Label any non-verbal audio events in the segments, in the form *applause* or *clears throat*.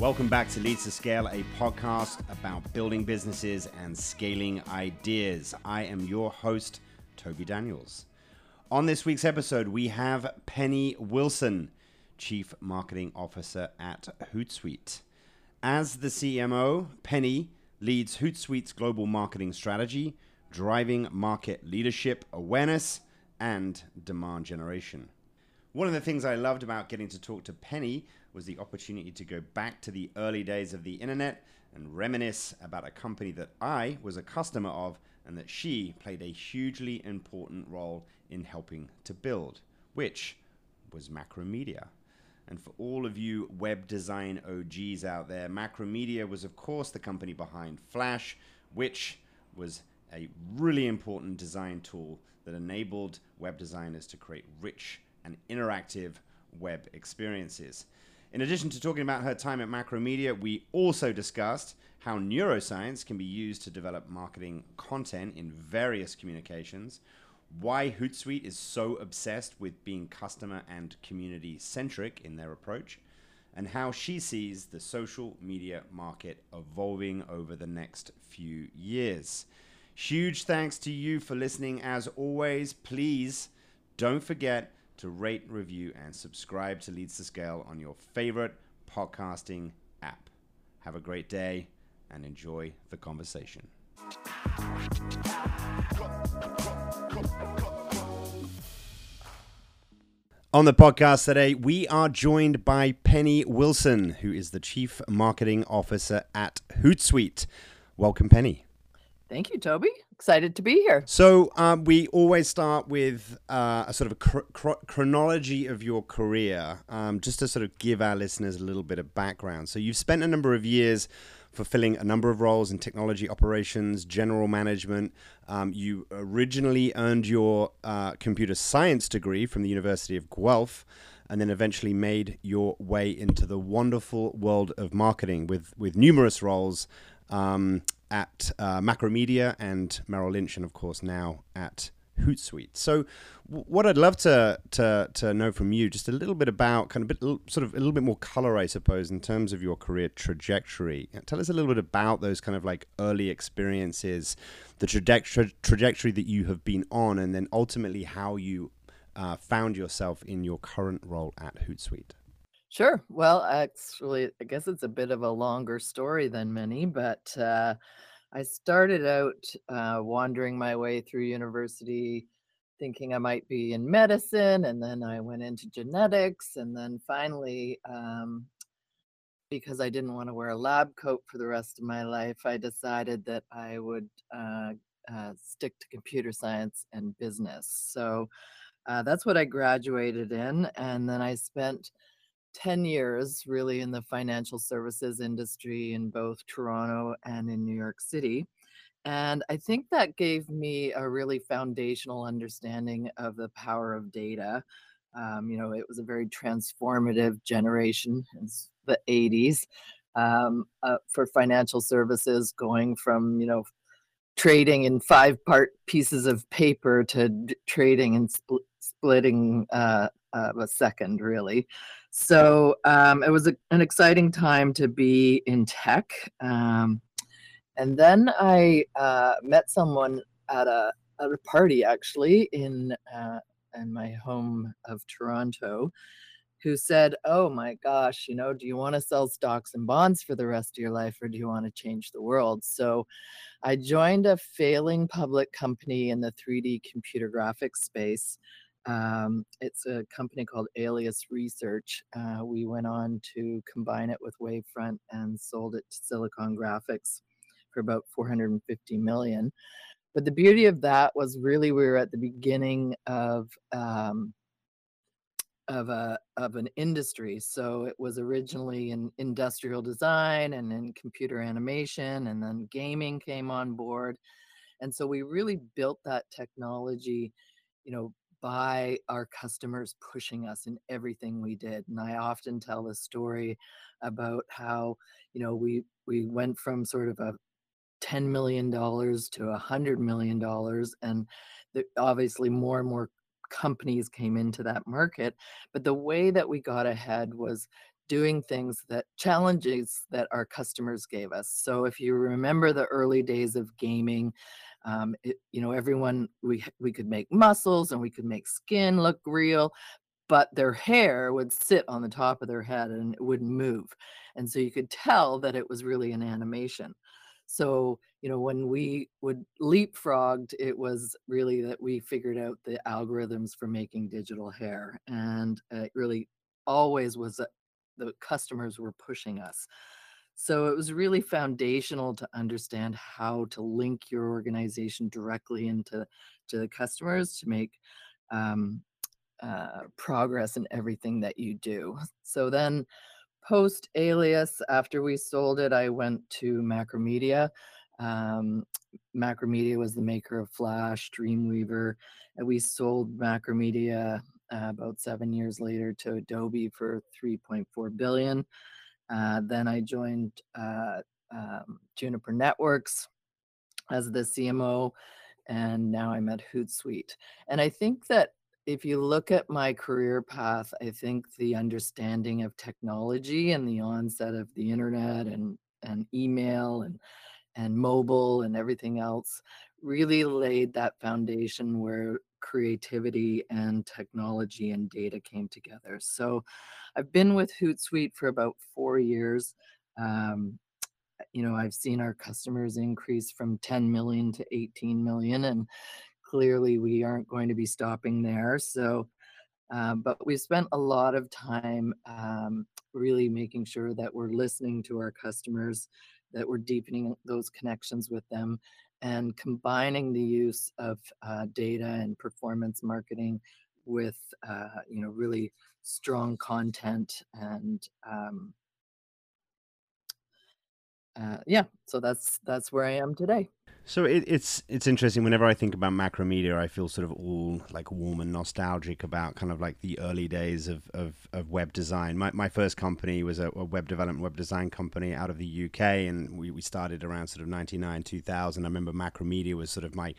Welcome back to Leads to Scale, a podcast about building businesses and scaling ideas. I am your host, Toby Daniels. On this week's episode, we have Penny Wilson, Chief Marketing Officer at Hootsuite. As the CMO, Penny leads Hootsuite's global marketing strategy, driving market leadership, awareness, and demand generation. One of the things I loved about getting to talk to Penny was the opportunity to go back to the early days of the internet and reminisce about a company that I was a customer of and that she played a hugely important role in helping to build, which was Macromedia. And for all of you web design OGs out there, Macromedia was, of course, the company behind Flash, which was a really important design tool that enabled web designers to create rich and interactive web experiences. In addition to talking about her time at Macromedia, we also discussed how neuroscience can be used to develop marketing content in various communications, why Hootsuite is so obsessed with being customer and community centric in their approach, and how she sees the social media market evolving over the next few years. Huge thanks to you for listening. As always, please don't forget to rate, review, and subscribe to Leads to Scale on your favorite podcasting app. Have a great day and enjoy the conversation. On the podcast today, we are joined by Penny Wilson, who is the Chief Marketing Officer at Hootsuite. Welcome, Penny. Thank you, Toby excited to be here. So um, we always start with uh, a sort of a cr- cr- chronology of your career, um, just to sort of give our listeners a little bit of background. So you've spent a number of years fulfilling a number of roles in technology operations, general management. Um, you originally earned your uh, computer science degree from the University of Guelph and then eventually made your way into the wonderful world of marketing with, with numerous roles um, at uh, Macromedia and Merrill Lynch, and of course now at Hootsuite. So, w- what I'd love to, to to know from you, just a little bit about kind of bit, sort of a little bit more color, I suppose, in terms of your career trajectory. Tell us a little bit about those kind of like early experiences, the trajectory trajectory that you have been on, and then ultimately how you uh, found yourself in your current role at Hootsuite. Sure. Well, actually, I guess it's a bit of a longer story than many, but uh, I started out uh, wandering my way through university thinking I might be in medicine, and then I went into genetics, and then finally, um, because I didn't want to wear a lab coat for the rest of my life, I decided that I would uh, uh, stick to computer science and business. So uh, that's what I graduated in, and then I spent 10 years really in the financial services industry in both Toronto and in New York City. And I think that gave me a really foundational understanding of the power of data. Um, you know, it was a very transformative generation, it's the 80s, um, uh, for financial services, going from, you know, trading in five part pieces of paper to d- trading and spl- splitting uh, uh, a second, really. So um, it was a, an exciting time to be in tech. Um, and then I uh, met someone at a at a party actually in uh, in my home of Toronto, who said, "Oh my gosh, you know, do you want to sell stocks and bonds for the rest of your life, or do you want to change the world?" So, I joined a failing public company in the 3D computer graphics space um, it's a company called Alias Research. Uh, we went on to combine it with Wavefront and sold it to Silicon Graphics for about 450 million. But the beauty of that was really we were at the beginning of um, of a of an industry. So it was originally in industrial design and in computer animation, and then gaming came on board. And so we really built that technology, you know, by our customers pushing us in everything we did. And I often tell the story about how, you know, we we went from sort of a $10 million to a $100 million. And the, obviously, more and more companies came into that market. But the way that we got ahead was doing things that challenges that our customers gave us. So if you remember the early days of gaming, um, it, you know, everyone we we could make muscles and we could make skin look real, but their hair would sit on the top of their head and it wouldn't move. And so you could tell that it was really an animation. So, you know, when we would leapfrogged, it was really that we figured out the algorithms for making digital hair. And it really always was that the customers were pushing us. So it was really foundational to understand how to link your organization directly into to the customers to make um, uh, progress in everything that you do. So then post Alias, after we sold it, I went to Macromedia. Um, Macromedia was the maker of Flash, Dreamweaver, and we sold Macromedia uh, about seven years later to Adobe for 3.4 billion. Uh, then I joined uh, um, Juniper Networks as the CMO, and now I'm at Hootsuite. And I think that if you look at my career path, I think the understanding of technology and the onset of the internet and and email and and mobile and everything else really laid that foundation where creativity and technology and data came together. So I've been with Hootsuite for about four years. Um, you know, I've seen our customers increase from 10 million to 18 million, and clearly we aren't going to be stopping there. So, um, but we spent a lot of time um, really making sure that we're listening to our customers, that we're deepening those connections with them, and combining the use of uh, data and performance marketing with uh, you know really strong content and um, uh, yeah so that's that's where i am today so it, it's it's interesting. Whenever I think about Macromedia, I feel sort of all like warm and nostalgic about kind of like the early days of, of, of web design. My, my first company was a, a, web development, web design company out of the UK, and we, we started around sort of 99, 2000. I remember Macromedia was sort of my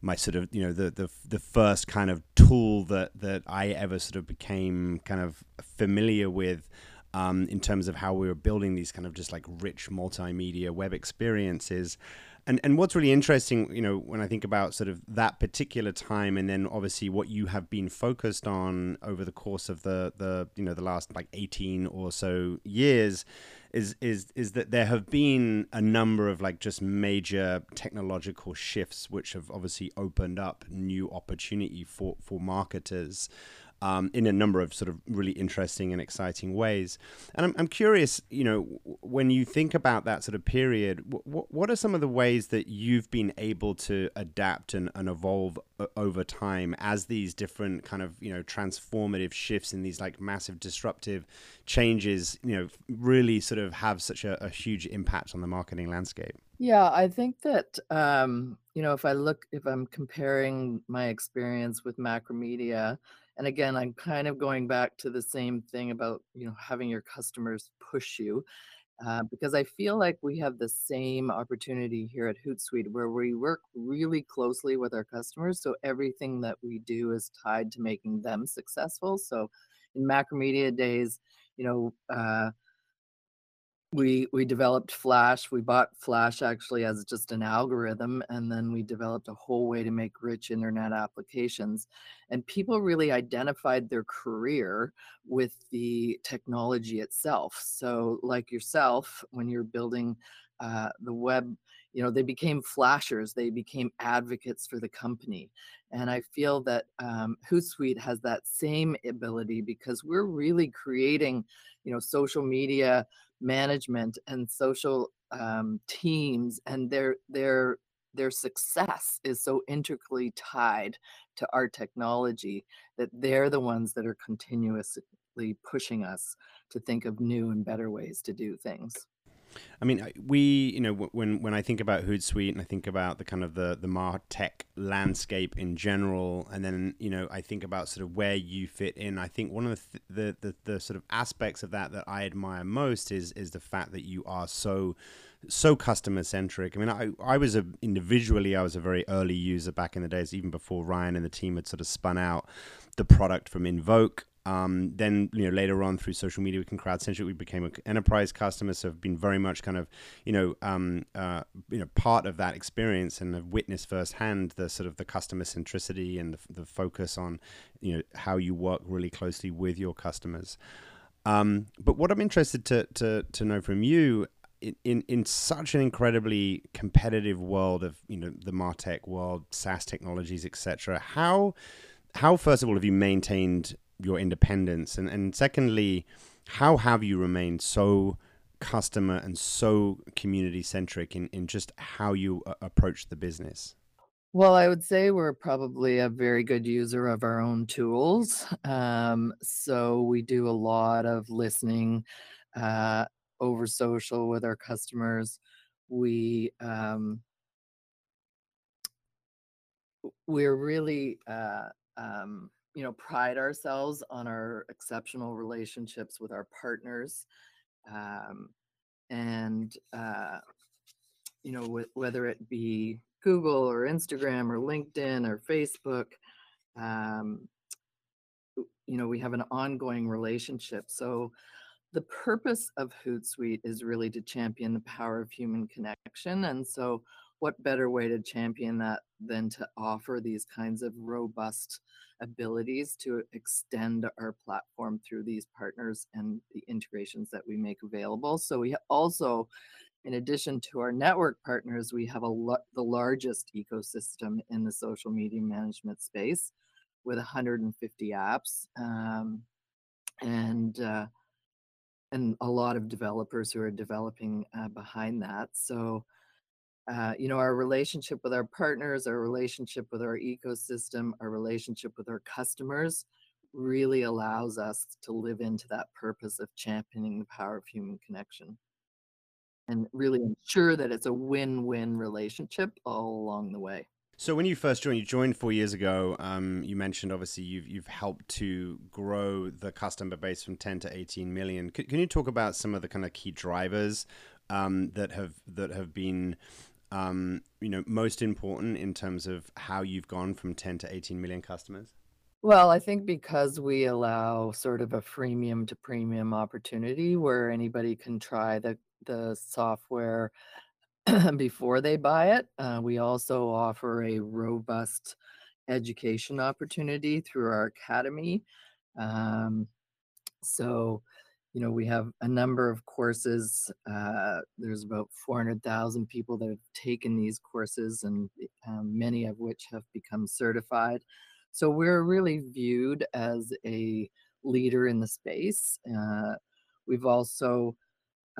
my sort of you know the the the first kind of tool that that I ever sort of became kind of familiar with. Um, in terms of how we were building these kind of just like rich multimedia web experiences. And and what's really interesting, you know, when I think about sort of that particular time, and then obviously what you have been focused on over the course of the the you know the last like eighteen or so years, is is is that there have been a number of like just major technological shifts which have obviously opened up new opportunity for for marketers um, in a number of sort of really interesting and exciting ways. And I'm, I'm curious, you know, when you think about that sort of period, what are some of the ways that you've been able to adapt and, and evolve over time as these different kind of, you know, transformative shifts and these like massive disruptive changes, you know, really sort of have such a, a huge impact on the marketing landscape? Yeah, I think that um, you know, if I look if I'm comparing my experience with Macromedia, and again, I'm kind of going back to the same thing about, you know, having your customers push you. Uh, because I feel like we have the same opportunity here at Hootsuite where we work really closely with our customers. So everything that we do is tied to making them successful. So in Macromedia days, you know, uh, we we developed flash we bought flash actually as just an algorithm and then we developed a whole way to make rich internet applications and people really identified their career with the technology itself. So like yourself when you're building uh, the web you know they became flashers they became advocates for the company and i feel that um, hootsuite has that same ability because we're really creating you know social media management and social um, teams and their their their success is so intricately tied to our technology that they're the ones that are continuously pushing us to think of new and better ways to do things. I mean, we, you know, when when I think about Hootsuite and I think about the kind of the the Martech landscape in general, and then you know, I think about sort of where you fit in. I think one of the the, the, the sort of aspects of that that I admire most is is the fact that you are so so customer centric. I mean, I, I was a individually, I was a very early user back in the days, even before Ryan and the team had sort of spun out the product from Invoke. Um, then you know later on through social media, we can CrowdCentric, we became an enterprise customer, so have been very much kind of you know um, uh, you know part of that experience and have witnessed firsthand the sort of the customer centricity and the, the focus on you know how you work really closely with your customers. Um, but what I'm interested to, to to know from you in, in, in such an incredibly competitive world of you know the martech world saas technologies etc how how first of all have you maintained your independence and and secondly how have you remained so customer and so community centric in, in just how you uh, approach the business well, I would say we're probably a very good user of our own tools. Um, so we do a lot of listening uh, over social with our customers. We um, we're really uh, um, you know pride ourselves on our exceptional relationships with our partners, um, and uh, you know wh- whether it be Google or Instagram or LinkedIn or Facebook. Um, you know, we have an ongoing relationship. So the purpose of Hootsuite is really to champion the power of human connection. And so, what better way to champion that than to offer these kinds of robust abilities to extend our platform through these partners and the integrations that we make available? So, we also in addition to our network partners, we have a lo- the largest ecosystem in the social media management space with 150 apps. Um, and uh, and a lot of developers who are developing uh, behind that. So, uh, you know, our relationship with our partners, our relationship with our ecosystem, our relationship with our customers really allows us to live into that purpose of championing the power of human connection and really ensure that it's a win win relationship all along the way. So when you first joined, you joined four years ago. Um, you mentioned obviously you've you've helped to grow the customer base from ten to eighteen million. Can, can you talk about some of the kind of key drivers um, that have that have been um, you know most important in terms of how you've gone from ten to eighteen million customers? Well, I think because we allow sort of a freemium to premium opportunity where anybody can try the the software *clears throat* before they buy it. Uh, we also offer a robust education opportunity through our academy. Um, so, you know, we have a number of courses. Uh, there's about 400,000 people that have taken these courses, and um, many of which have become certified. So, we're really viewed as a leader in the space. Uh, we've also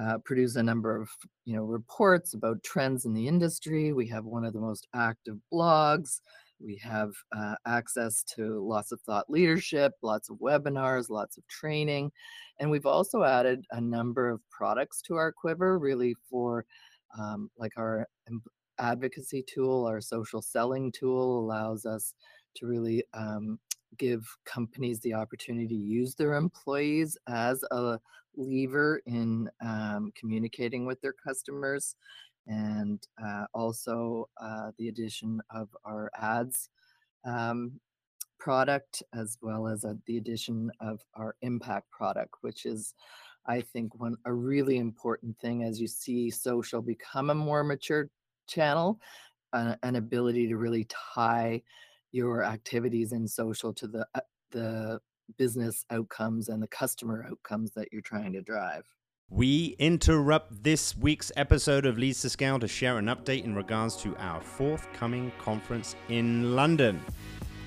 uh, produce a number of you know reports about trends in the industry. We have one of the most active blogs. We have uh, access to lots of thought leadership, lots of webinars, lots of training, and we've also added a number of products to our quiver, really for um, like our advocacy tool, our social selling tool allows us to really um, give companies the opportunity to use their employees as a lever in um, communicating with their customers and uh, also uh, the addition of our ads um, product as well as uh, the addition of our impact product which is i think one a really important thing as you see social become a more mature channel uh, an ability to really tie your activities in social to the uh, the business outcomes and the customer outcomes that you're trying to drive. We interrupt this week's episode of Leads to Scale to share an update in regards to our forthcoming conference in London.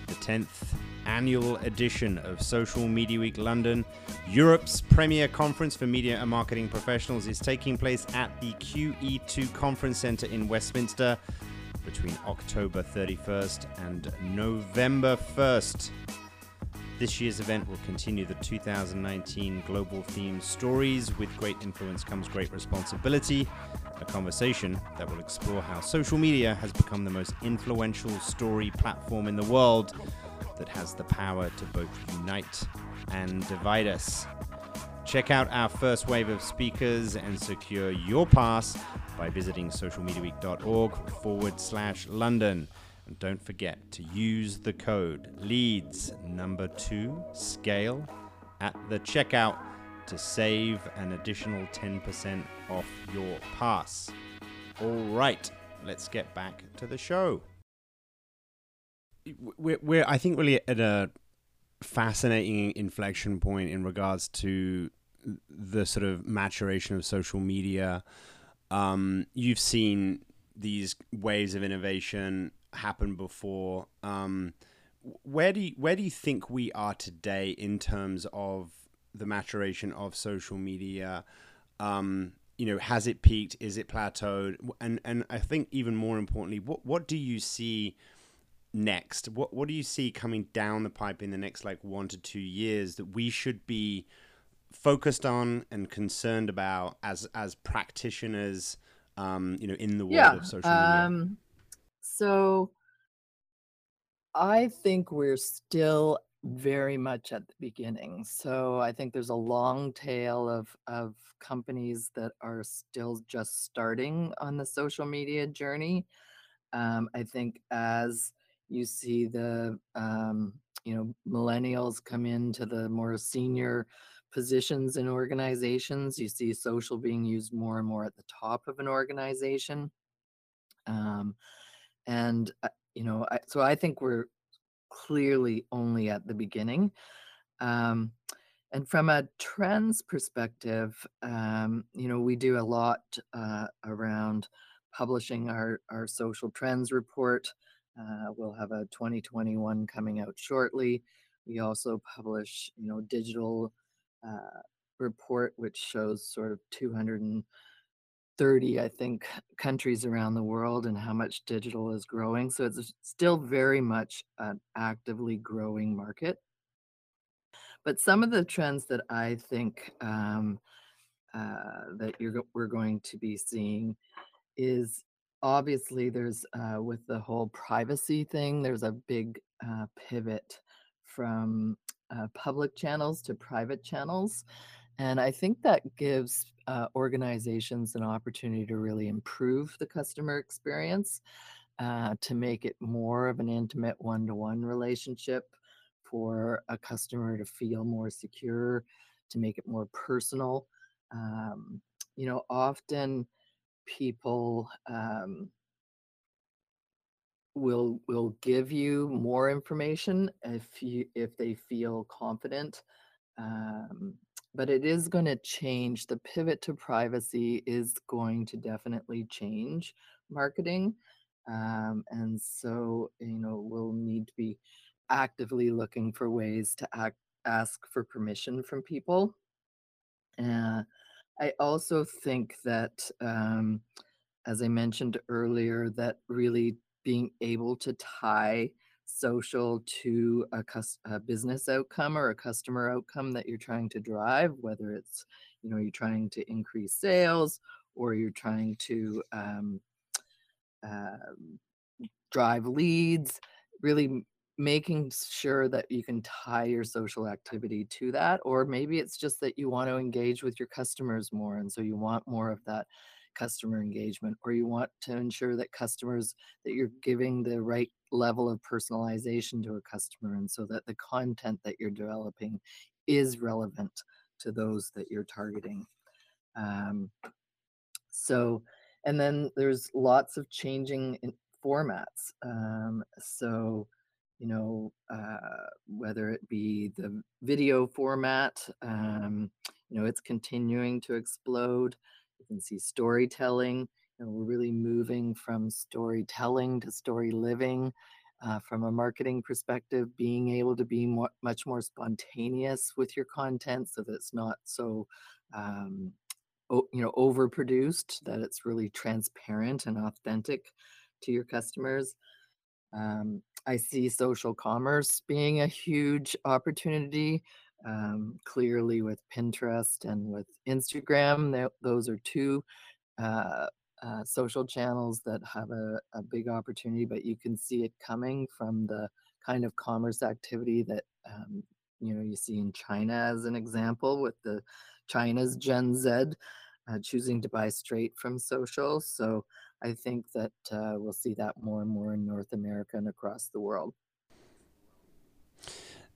The 10th annual edition of Social Media Week London, Europe's premier conference for media and marketing professionals, is taking place at the QE2 Conference Centre in Westminster between October 31st and November 1st. This year's event will continue the 2019 global theme Stories with Great Influence Comes Great Responsibility, a conversation that will explore how social media has become the most influential story platform in the world that has the power to both unite and divide us. Check out our first wave of speakers and secure your pass by visiting socialmediaweek.org forward slash London. And don't forget to use the code LEADS number two scale at the checkout to save an additional 10% off your pass. All right, let's get back to the show. We're, we're I think, really at a fascinating inflection point in regards to the sort of maturation of social media. Um, you've seen these waves of innovation happen before. Um, where do you, where do you think we are today in terms of the maturation of social media? Um, you know, has it peaked? Is it plateaued? And and I think even more importantly, what what do you see next? What what do you see coming down the pipe in the next like one to two years that we should be focused on and concerned about as as practitioners? Um, you know, in the world Yeah. of social media. Um, so I think we're still very much at the beginning. So I think there's a long tail of of companies that are still just starting on the social media journey. Um, I think as you see the um, you know millennials come into the more senior positions in organizations, you see social being used more and more at the top of an organization. Um, and uh, you know, I, so I think we're clearly only at the beginning. Um, and from a trends perspective, um, you know, we do a lot uh, around publishing our, our social trends report. Uh, we'll have a 2021 coming out shortly. We also publish, you know, digital uh, report, which shows sort of 230, I think, countries around the world and how much digital is growing. So it's still very much an actively growing market. But some of the trends that I think um, uh, that you're we're going to be seeing is obviously there's uh, with the whole privacy thing, there's a big uh, pivot from uh, public channels to private channels. And I think that gives uh, organizations an opportunity to really improve the customer experience, uh, to make it more of an intimate one to one relationship for a customer to feel more secure, to make it more personal. Um, you know, often people um, will will give you more information if you if they feel confident um, but it is going to change the pivot to privacy is going to definitely change marketing um, and so you know we'll need to be actively looking for ways to act, ask for permission from people. Uh, i also think that um, as I mentioned earlier, that really being able to tie social to a, a business outcome or a customer outcome that you're trying to drive, whether it's, you know, you're trying to increase sales or you're trying to um, um, drive leads, really making sure that you can tie your social activity to that. Or maybe it's just that you want to engage with your customers more. And so you want more of that customer engagement, or you want to ensure that customers that you're giving the right level of personalization to a customer. And so that the content that you're developing is relevant to those that you're targeting. Um, so, and then there's lots of changing in formats. Um, so, you know, uh, whether it be the video format, um, you know, it's continuing to explode. You can see storytelling. Know, we're really moving from storytelling to story living. Uh, from a marketing perspective, being able to be more, much more spontaneous with your content so that it's not so um, o- you know overproduced that it's really transparent and authentic to your customers um, i see social commerce being a huge opportunity um, clearly with pinterest and with instagram tho- those are two uh, uh, social channels that have a, a big opportunity but you can see it coming from the kind of commerce activity that um, you know you see in china as an example with the china's gen z uh, choosing to buy straight from social. So I think that uh, we'll see that more and more in North America and across the world.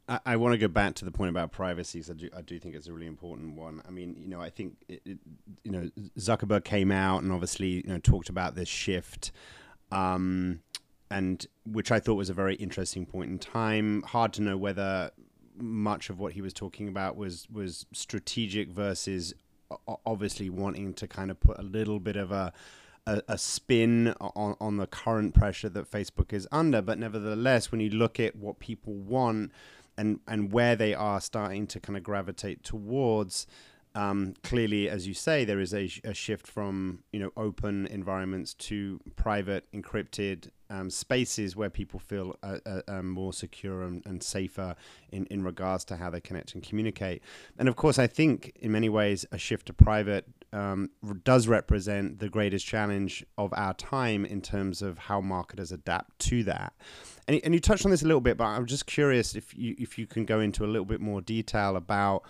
I, I want to go back to the point about privacy because I do, I do think it's a really important one. I mean, you know, I think, it, it, you know, Zuckerberg came out and obviously, you know, talked about this shift. Um, and which I thought was a very interesting point in time. Hard to know whether much of what he was talking about was was strategic versus obviously wanting to kind of put a little bit of a a, a, spin on, on the current pressure that Facebook is under. But nevertheless, when you look at what people want and and where they are starting to kind of gravitate towards, um, clearly, as you say, there is a, a, shift from you know open environments to private, encrypted um, spaces where people feel uh, uh, um, more secure and, and, safer in, in regards to how they connect and communicate. And of course, I think in many ways a shift to private um, does represent the greatest challenge of our time in terms of how marketers adapt to that. And, and you touched on this a little bit, but I'm just curious if you if you can go into a little bit more detail about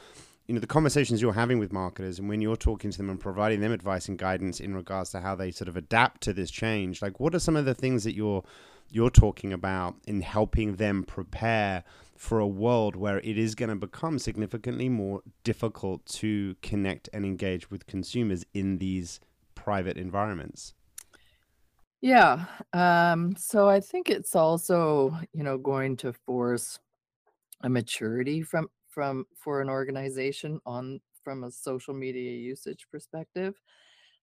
you know the conversations you're having with marketers and when you're talking to them and providing them advice and guidance in regards to how they sort of adapt to this change like what are some of the things that you're you're talking about in helping them prepare for a world where it is going to become significantly more difficult to connect and engage with consumers in these private environments yeah um, so i think it's also you know going to force a maturity from from for an organization on from a social media usage perspective.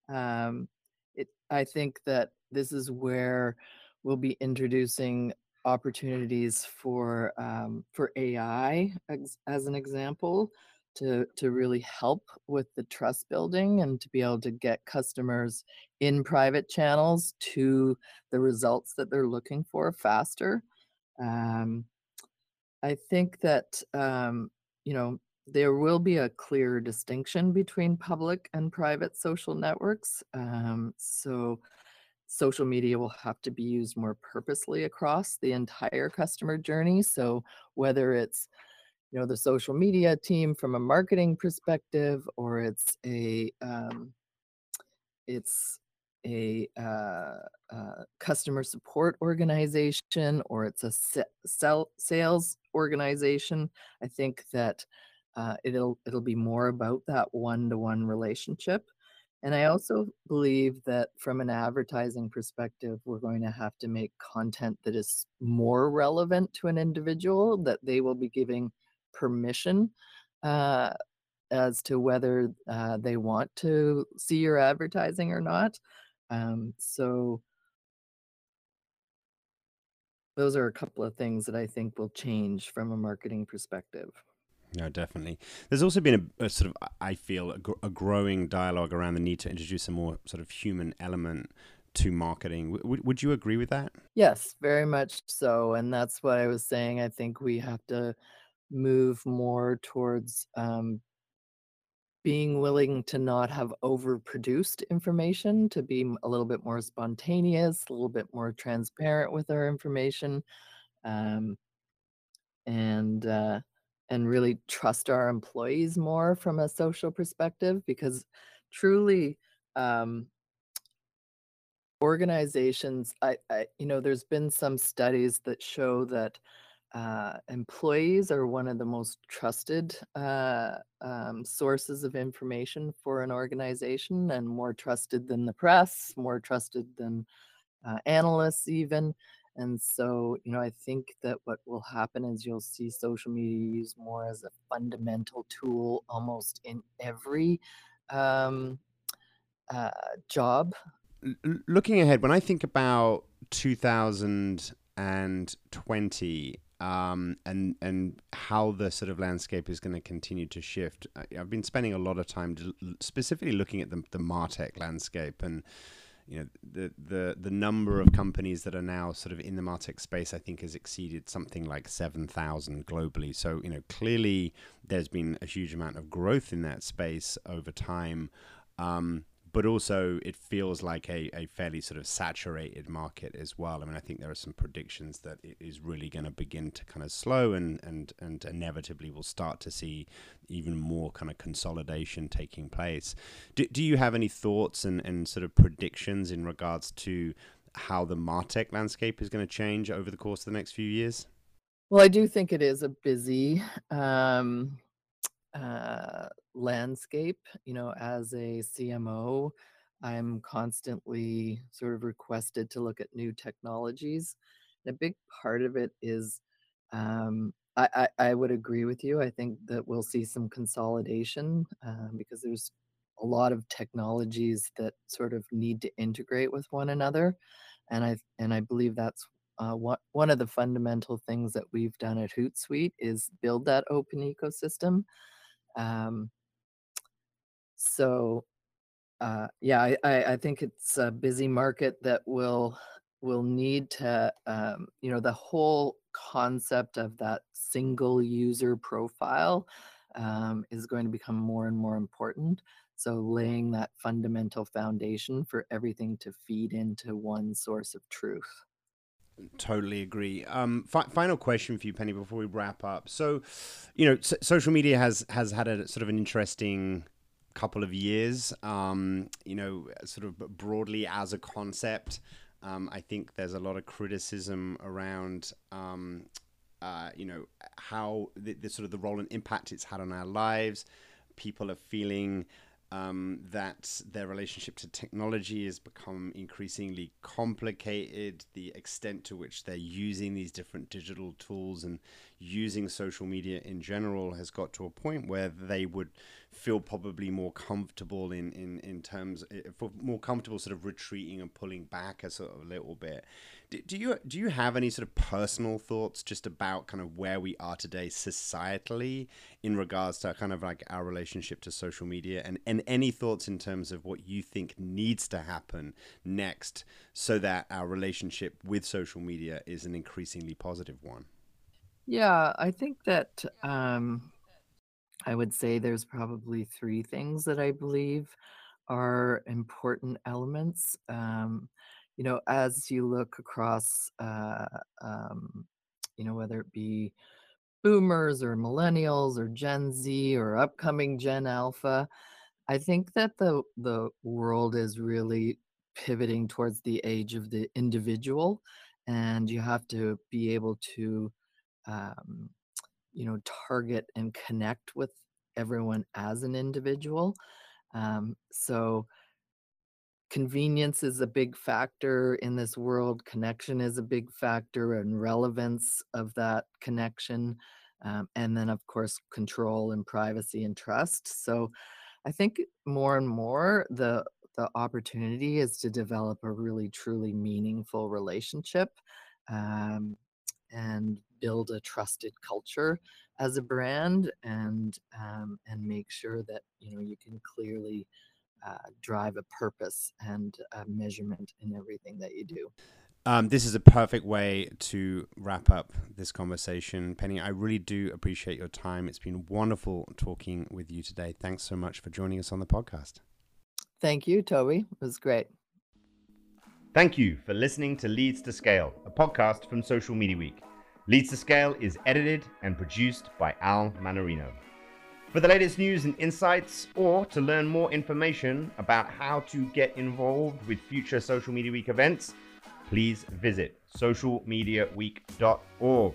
Um, it, I think that this is where we'll be introducing opportunities for um, for AI as, as an example to to really help with the trust building and to be able to get customers in private channels to the results that they're looking for faster. Um, I think that um, you know, there will be a clear distinction between public and private social networks. Um, so social media will have to be used more purposely across the entire customer journey. So whether it's you know the social media team from a marketing perspective, or it's a um, it's a uh, uh, customer support organization or it's a sell, sales organization, I think that uh, it'll it'll be more about that one-to-one relationship. And I also believe that from an advertising perspective, we're going to have to make content that is more relevant to an individual, that they will be giving permission uh, as to whether uh, they want to see your advertising or not. Um, so those are a couple of things that I think will change from a marketing perspective. No, definitely. There's also been a, a sort of, I feel, a, gr- a, growing dialogue around the need to introduce a more sort of human element to marketing. W- would you agree with that? Yes, very much so. And that's what I was saying. I think we have to move more towards um, being willing to not have overproduced information, to be a little bit more spontaneous, a little bit more transparent with our information, um, and uh, and really trust our employees more from a social perspective, because truly. Um, organizations I, I you know there's been some studies that show that uh, employees are one of the most trusted uh, um, sources of information for an organization and more trusted than the press, more trusted than uh, analysts, even. And so, you know, I think that what will happen is you'll see social media used more as a fundamental tool almost in every um, uh, job. L- looking ahead, when I think about 2020, um, and and how the sort of landscape is going to continue to shift. I, have been spending a lot of time specifically looking at the the martech landscape and you know the the the number of companies that are now sort of in the martech space I think has exceeded something like 7000 globally. So you know clearly there's been a huge amount of growth in that space over time. Um, but also it feels like a, a fairly sort of saturated market as well. I mean, I think there are some predictions that it is really going to begin to kind of slow and, and, and inevitably we'll start to see even more kind of consolidation taking place. Do, do you have any thoughts and, and sort of predictions in regards to how the Martech landscape is going to change over the course of the next few years? Well, I do think it is a busy um, uh, landscape. You know, as a CMO, I'm constantly sort of requested to look at new technologies. And a big part of it is um, I, I, I would agree with you. I think that we'll see some consolidation um, because there's a lot of technologies that sort of need to integrate with one another, and I and I believe that's uh, what one of the fundamental things that we've done at Hootsuite is build that open ecosystem. Um, so uh, yeah, I, I, I think it's a busy market that will will need to, um, you know, the whole concept of that single user profile um, is going to become more and more important. So laying that fundamental foundation for everything to feed into one source of truth. Totally agree. Um, fi- final question for you, Penny, before we wrap up. So, you know, so- social media has has had a sort of an interesting couple of years. Um, you know, sort of broadly as a concept. Um, I think there's a lot of criticism around, um, uh, you know, how the, the, sort of the role and impact it's had on our lives. People are feeling um, that their relationship to technology has become increasingly complicated. The extent to which they're using these different digital tools and using social media in general has got to a point where they would feel probably more comfortable in, in, in terms, eh, more comfortable sort of retreating and pulling back a sort of little bit do you do you have any sort of personal thoughts just about kind of where we are today societally in regards to kind of like our relationship to social media? And and any thoughts in terms of what you think needs to happen next so that our relationship with social media is an increasingly positive one? Yeah i think that um i would say there's probably three things that i believe are important elements. Um you know, as you look across, uh, um, you know, whether it be boomers or millennials or Gen Z or upcoming Gen Alpha, I think that the the world is really pivoting towards the age of the individual, and you have to be able to, um, you know, target and connect with everyone as an individual. Um, so convenience is a big factor in this world connection is a big factor and relevance of that connection um, and then of course control and privacy and trust. So i think more and more the the opportunity is to develop a really truly meaningful relationship um, and build a trusted culture as a brand and um, and make sure that you know you can clearly uh, drive a purpose and a measurement in everything that you do. Um, this is a perfect way to wrap up this conversation. Penny, I really do appreciate your time. It's been wonderful talking with you today. Thanks so much for joining us on the podcast. Thank you, Toby. It was great. Thank you for listening to Leads to Scale, a podcast from Social Media Week. Leads to Scale is edited and produced by Al Manarino. For the latest news and insights, or to learn more information about how to get involved with future Social Media Week events, please visit socialmediaweek.org.